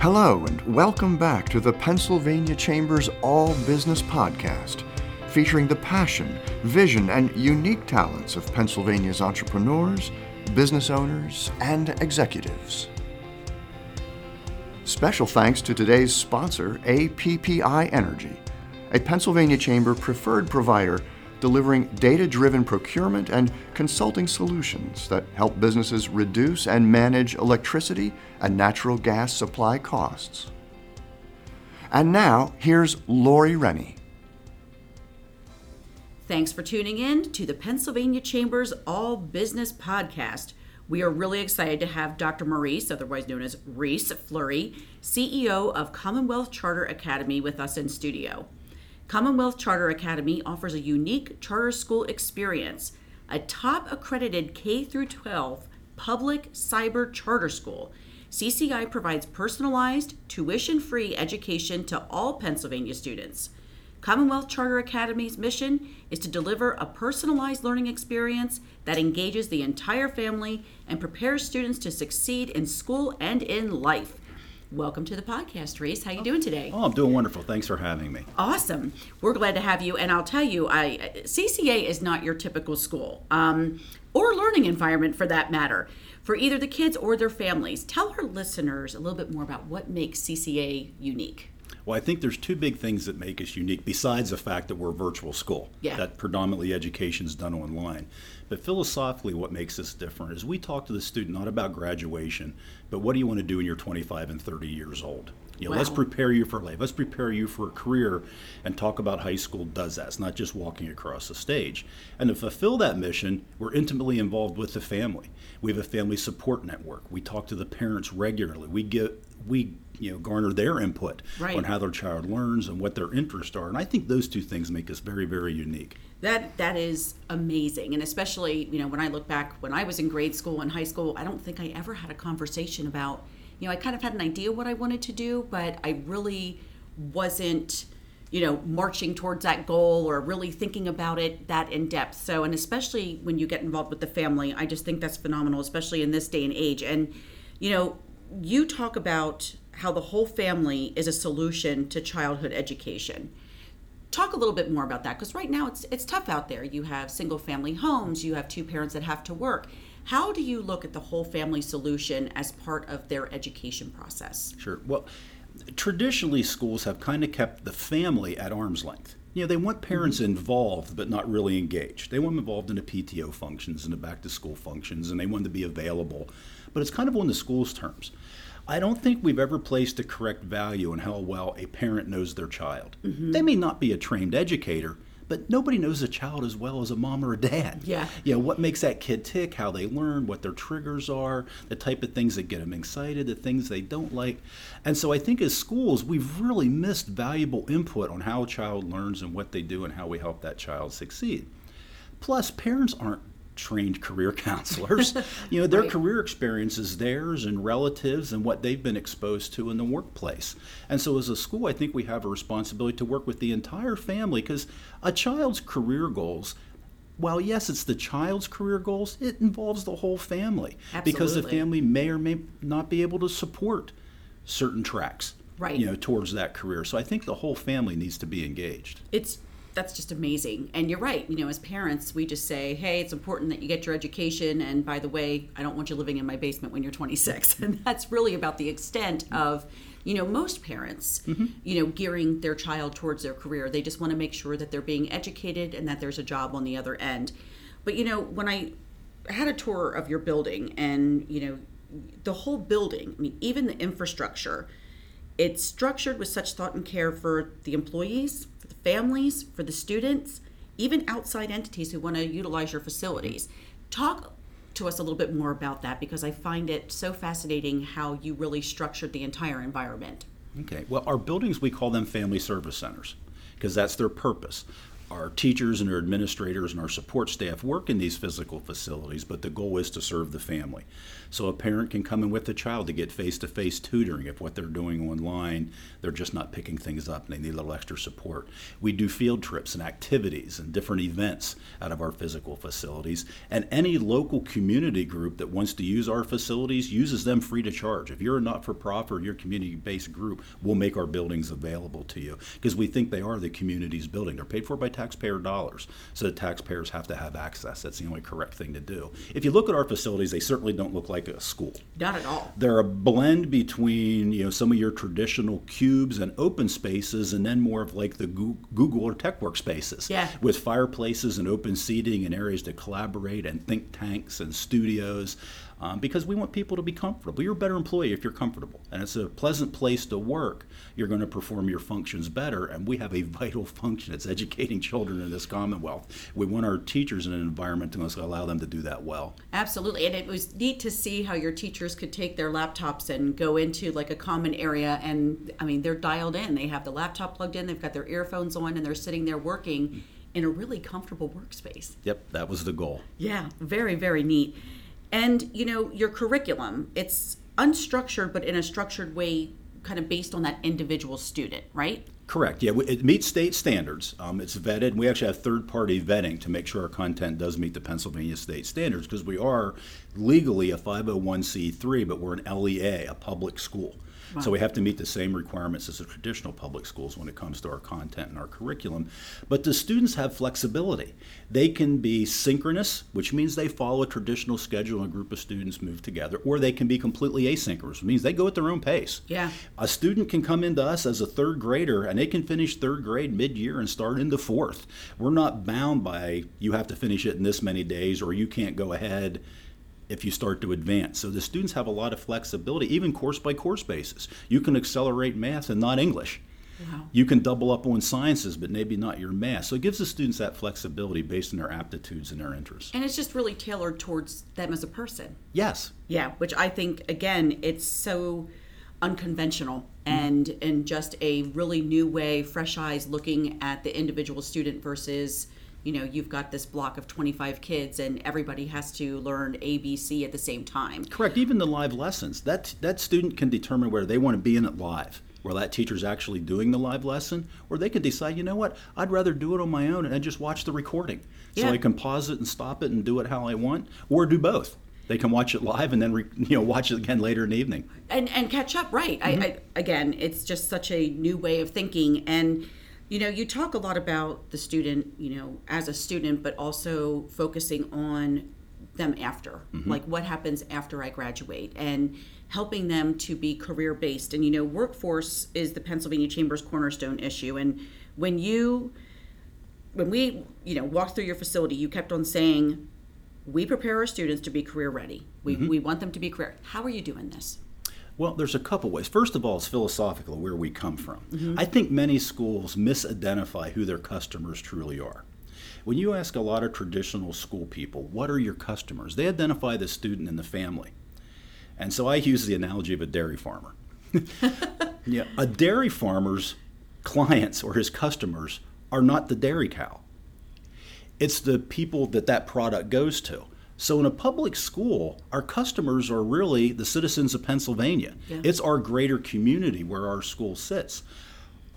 Hello, and welcome back to the Pennsylvania Chamber's All Business Podcast, featuring the passion, vision, and unique talents of Pennsylvania's entrepreneurs, business owners, and executives. Special thanks to today's sponsor, APPI Energy, a Pennsylvania Chamber preferred provider delivering data driven procurement and consulting solutions that help businesses reduce and manage electricity and natural gas supply costs. And now, here's Lori Rennie. Thanks for tuning in to the Pennsylvania Chamber's All Business Podcast. We are really excited to have Dr. Maurice, otherwise known as Reese Flurie, CEO of Commonwealth Charter Academy, with us in studio. Commonwealth Charter Academy offers a unique charter school experience, a top accredited K 12 public cyber charter school. CCA provides personalized, tuition free education to all Pennsylvania students. Commonwealth Charter Academy's mission is to deliver a personalized learning experience that engages the entire family and prepares students to succeed in school and in life. Welcome to the podcast, Reese. How you doing today? Oh, I'm doing wonderful. Thanks for having me. Awesome. We're glad to have you. And I'll tell you, I CCA is not your typical school um, or learning environment for that matter, for either the kids or their families. Tell our listeners a little bit more about what makes CCA unique. Well, I think there's two big things that make us unique besides the fact that we're a virtual school. Yeah. That predominantly education is done online. But philosophically, what makes us different is we talk to the student not about graduation, but what do you want to do when you're 25 and 30 years old? You know, Wow. Let's prepare you for life. Let's prepare you for a career and talk about high school does that. It's not just walking across the stage. And to fulfill that mission, we're intimately involved with the family. We have a family support network. We talk to the parents regularly. We get we you know garner their input Right. on how their child learns and what their interests are. And I think those two things make us very, very unique. That that is amazing, and especially you know when I look back when I was in grade school and high school, I don't think I ever had a conversation about you know I kind of had an idea what I wanted to do, but I really wasn't you know marching towards that goal or really thinking about it that in depth. So and especially when you get involved with the family, I just think that's phenomenal, especially in this day and age. And you know you talk about how the whole family is a solution to childhood education talk a little bit more about that because right now it's it's tough out there. You have single family homes, you have two parents that have to work. How do you look at the whole family solution as part of their education process? Sure. Well, traditionally, schools have kind of kept the family at arm's length. You know, they want parents mm-hmm. involved, but not really engaged. They want them involved in the PTO functions and the back to school functions, and they want them to be available. But it's kind of on the school's terms. I don't think we've ever placed the correct value on how well a parent knows their child. Mm-hmm. They may not be a trained educator, but nobody knows a child as well as a mom or a dad. Yeah. You know, what makes that kid tick, how they learn, what their triggers are, the type of things that get them excited, the things they don't like. And so I think as schools, we've really missed valuable input on how a child learns and what they do and how we help that child succeed. Plus, parents aren't trained career counselors. you know, their Right. career experience is theirs and relatives and what they've been exposed to in the workplace. And so, as a school, I think we have a responsibility to work with the entire family because a child's career goals. While yes, it's the child's career goals, it involves the whole family because the family may or may not be able to support certain tracks, Right. You know, towards that career. So I think the whole family needs to be engaged. It's that's just amazing. And you're right, you know, as parents, we just say, "Hey, it's important that you get your education and by the way, I don't want you living in my basement when you're 26." And that's really about the extent of you know, most parents, mm-hmm. you know, gearing their child towards their career. They just want to make sure that they're being educated and that there's a job on the other end. But you know, when I had a tour of your building and, you know, the whole building, I mean, even the infrastructure, it's structured with such thought and care for the employees, for the families, for the students, even outside entities who want to utilize your facilities. Talk to us a little bit more about that because I find it so fascinating how you really structured the entire environment. Okay. Well, our buildings, we call them family service centers because that's their purpose. our teachers and our administrators and our support staff work in these physical facilities, but the goal is to serve the family. So a parent can come in with the child to get face to face tutoring if what they're doing online, they're just not picking things up and they need a little extra support. We do field trips and activities and different events out of our physical facilities. And any local community group that wants to use our facilities uses them free to charge. If you're a not for profit or you're a community based group, we'll make our buildings available to you because we think they are the community's building. They're paid for by taxpayer dollars, so the taxpayers have to have access. That's the only correct thing to do. If you look at our facilities, they certainly don't look like a school. Not at all. They're a blend between you know some of your traditional cubes and open spaces, and then more of like the Google or tech workspaces, Yeah. with fireplaces and open seating and areas to collaborate and think tanks and studios. Um, because we want people to be comfortable. You're a better employee if you're comfortable, and it's a pleasant place to work. You're going to perform your functions better, and we have a vital function. It's educating children in this Commonwealth. We want our teachers in an environment to allow them to do that well. Absolutely. And it was neat to see how your teachers could take their laptops and go into like a common area. And I mean, they're dialed in. They have the laptop plugged in, they've got their earphones on, and they're sitting there working in a really comfortable workspace. Yep, that was the goal. Yeah, very, very neat. And you know, your curriculum, it's unstructured, but in a structured way, kind of based on that individual student, right? Correct. Yeah, it meets state standards. Um, it's vetted. We actually have third-party vetting to make sure our content does meet the Pennsylvania state standards because we are legally a 501c3, but we're an LEA, a public school. So we have to meet the same requirements as the traditional public schools when it comes to our content and our curriculum. But the students have flexibility. They can be synchronous, which means they follow a traditional schedule and a group of students move together, or they can be completely asynchronous, which means they go at their own pace. Yeah. A student can come into us as a third grader and they can finish third grade mid year and start into fourth. We're not bound by you have to finish it in this many days or you can't go ahead if you start to advance. So the students have a lot of flexibility, even course by course basis. You can accelerate math and not English. Wow. You can double up on sciences, but maybe not your math. So it gives the students that flexibility based on their aptitudes and their interests. And it's just really tailored towards them as a person. Yes, Yeah, which I think again, it's so unconventional mm-hmm. and and just a really new way, fresh eyes looking at the individual student versus you know you've got this block of 25 kids and everybody has to learn abc at the same time Correct. Even the live lessons, that that student can determine whether they want to be in it live, where that teacher's actually doing the live lesson, or they could decide, you know what, I'd rather do it on my own and just watch the recording, so Yeah. I can pause it and stop it and do it how I want, or do both. They can watch it live and then re, you know watch it again later in the evening. and and catch up right I, mm-hmm. I again it's just such a new way of thinking and you know you talk a lot about the student you know as a student but also focusing on them after mm-hmm. like what happens after i graduate and helping them to be career based and you know workforce is the pennsylvania chamber's cornerstone issue. And when you when we you know walked through your facility you kept on saying we prepare our students to be career ready. We, mm-hmm. we want them to be career how are you doing this Well, there's a couple ways. First of all, it's philosophical where we come from. Mm-hmm. I think many schools misidentify who their customers truly are. When you ask a lot of traditional school people, what are your customers? They identify the student and the family. And so I use the analogy of a dairy farmer. yeah, a dairy farmer's clients or his customers are not the dairy cow it's the people that that product goes to. So in a public school, our customers are really the citizens of Pennsylvania. Yeah. It's our greater community where our school sits.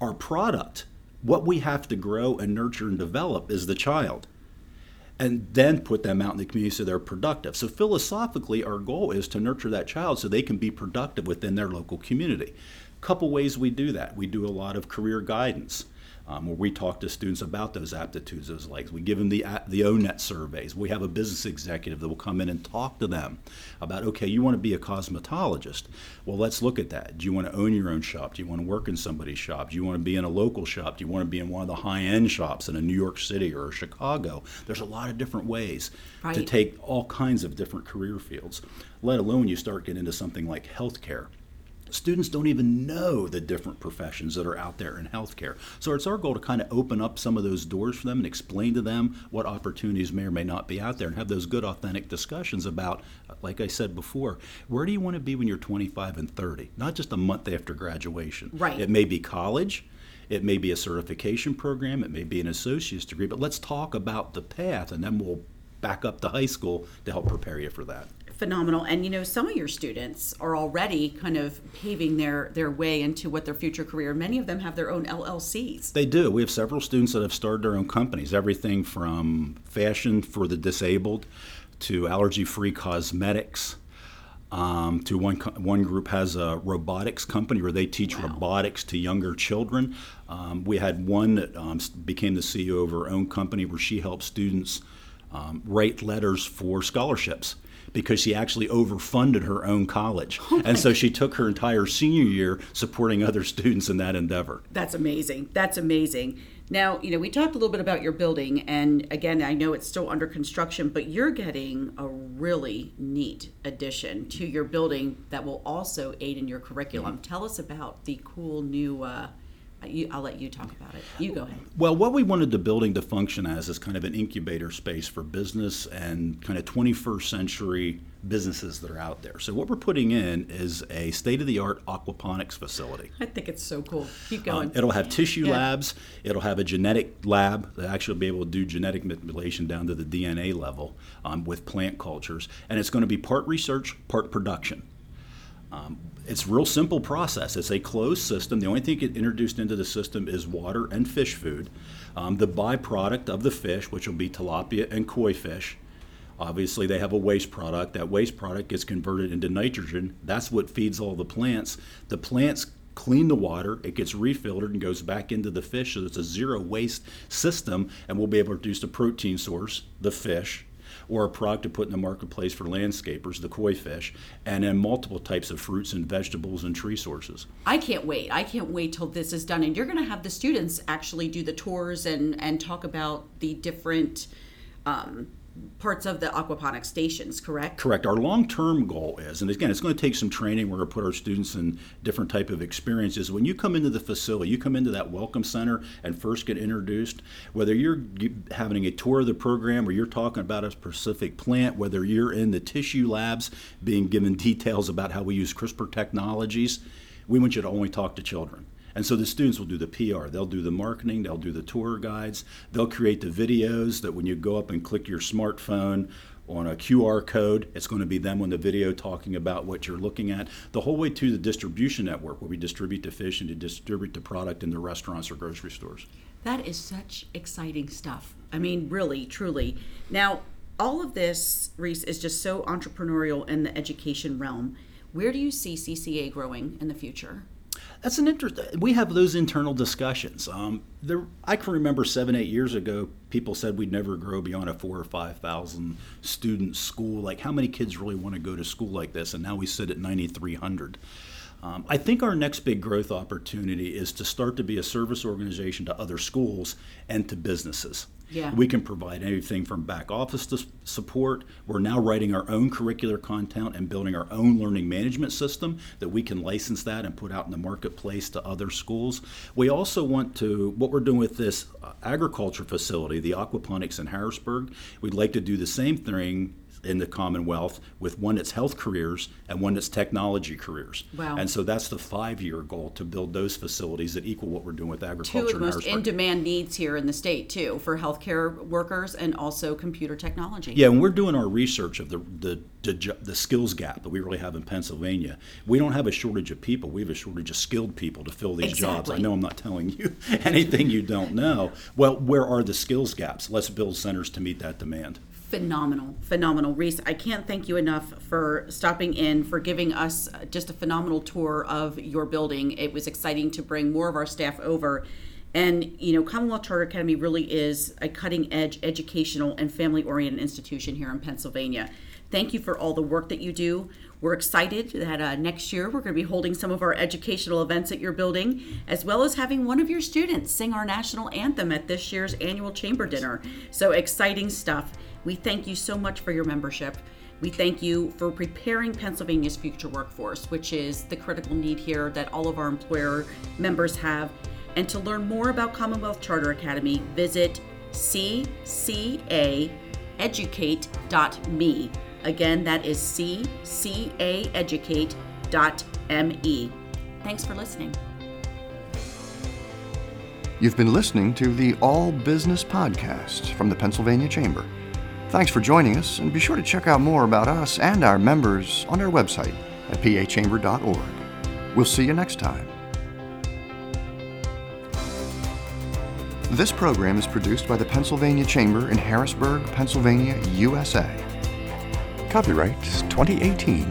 Our product, what we have to grow and nurture and develop is the child. And then put them out in the community so they're productive. So philosophically, our goal is to nurture that child so they can be productive within their local community. Couple ways we do that. We do a lot of career guidance um, where we talk to students about those aptitudes, those likes. We give them the the ONET surveys. We have a business executive that will come in and talk to them about, okay, you want to be a cosmetologist. Well, let's look at that. Do you want to own your own shop? Do you want to work in somebody's shop? Do you want to be in a local shop? Do you want to be in one of the high-end shops in a New York City or Chicago? There's a lot of different ways to take all kinds of different career fields. Let alone you start getting into something like healthcare students don't even know the different professions that are out there in healthcare. So it's our goal to kind of open up some of those doors for them and explain to them what opportunities may or may not be out there and have those good authentic discussions about like I said before, where do you want to be when you're 25 and 30? Not just a month after graduation. Right. It may be college, It may be a certification program, it may be an associate's degree, but let's talk about the path and then we'll back up to high school to help prepare you for that. Phenomenal. And you know, some of your students are already kind of paving their, their way into what their future career. Many of them have their own LLCs. They do. We have several students that have started their own companies, everything from fashion for the disabled to allergy free cosmetics. Um, to one one group has a robotics company where they teach Wow. robotics to younger children. Um, we had one that um, became the CEO of her own company where she helps students um, write letters for scholarships because she actually overfunded her own college, and so she took her entire senior year supporting other students in that endeavor. That's amazing. That's amazing. Now, you know, we talked a little bit about your building, and again, I know it's still under construction, but you're getting a really neat addition to your building that will also aid in your curriculum. Tell us about the cool new. Uh, you, I'll let you talk about it. You go ahead. Well, what we wanted the building to function as is kind of an incubator space for business and kind of 21st century businesses that are out there. So, what we're putting in is a state of the art aquaponics facility. I think it's so cool. Keep Um, going. it'll have tissue Yeah. labs. It'll have a genetic lab that actually will be able to do genetic manipulation down to the DNA level um, with plant cultures. And it's going to be part research, part production. Um, it's real simple process. It's a closed system. The only thing get introduced into the system is water and fish food. Um, the byproduct of the fish, which will be tilapia and koi fish, obviously they have a waste product. That waste product gets converted into nitrogen. That's what feeds all the plants. The plants clean the water, it gets refiltered and goes back into the fish. So it's a zero waste system, and we'll be able to produce a protein source, the fish, or a product to put in the marketplace for landscapers, the koi fish, and then multiple types of fruits and vegetables and tree sources. I can't wait. I can't wait till this is done. And you're going to have the students actually do the tours and, and talk about the different um, parts of the aquaponic stations, correct? Correct. Our long-term goal is, and again, it's going to take some training. We're going to put our students in different type of experiences. When you come into the facility, you come into that welcome center and first get introduced. Whether you're having a tour of the program or you're talking about a specific plant, whether you're in the tissue labs being given details about how we use CRISPR technologies, we want you to only talk to children. And so the students will do the PR, they'll do the marketing, they'll do the tour guides, they'll create the videos that when you go up and click your smartphone on a QR code, it's going to be them on the video talking about what you're looking at, the whole way to the distribution network where we distribute the fish and to distribute the product in the restaurants or grocery stores. That is such exciting stuff. I mean, really, truly. Now, all of this, Reese, is just so entrepreneurial in the education realm. Where do you see CCA growing in the future? That's an interest. We have those internal discussions. Um, there, I can remember seven, eight years ago, people said we'd never grow beyond a four or five thousand student school. Like, how many kids really want to go to school like this? And now we sit at ninety three hundred. Um, I think our next big growth opportunity is to start to be a service organization to other schools and to businesses. Yeah. We can provide anything from back office to support. We're now writing our own curricular content and building our own learning management system that we can license that and put out in the marketplace to other schools. We also want to, what we're doing with this uh, agriculture facility, the aquaponics in Harrisburg, we'd like to do the same thing in the Commonwealth with one that's health careers and one that's technology careers. Wow. And so that's the five-year goal to build those facilities that equal what we're doing with agriculture. Two of the most in demand needs here in the state, too, for healthcare workers and also computer technology. Yeah, and we're doing our research of the, the the the skills gap that we really have in Pennsylvania, we don't have a shortage of people. We have a shortage of skilled people to fill these jobs. I know I'm not telling you anything you don't know. Well, where are the skills gaps? Let's build centers to meet that demand. Phenomenal phenomenal reese i can't thank you enough for stopping in for giving us just a phenomenal tour of your building. It was exciting to bring more of our staff over. And you know commonwealth charter academy really is a cutting edge educational and family oriented institution here in pennsylvania. Thank you for all the work that you do. We're excited that uh, next year we're going to be holding some of our educational events at your building, as well as having one of your students sing our national anthem at this year's annual chamber dinner. So exciting stuff. We thank you so much for your membership. We thank you for preparing Pennsylvania's future workforce, which is the critical need here that all of our employer members have. And to learn more about Commonwealth Charter Academy, visit ccaeducate.me. Again, that is ccaeducate.me. Thanks for listening. You've been listening to the All Business Podcast from the Pennsylvania Chamber. Thanks for joining us, and be sure to check out more about us and our members on our website at pachamber.org. We'll see you next time. This program is produced by the Pennsylvania Chamber in Harrisburg, Pennsylvania, USA. Copyright 2018.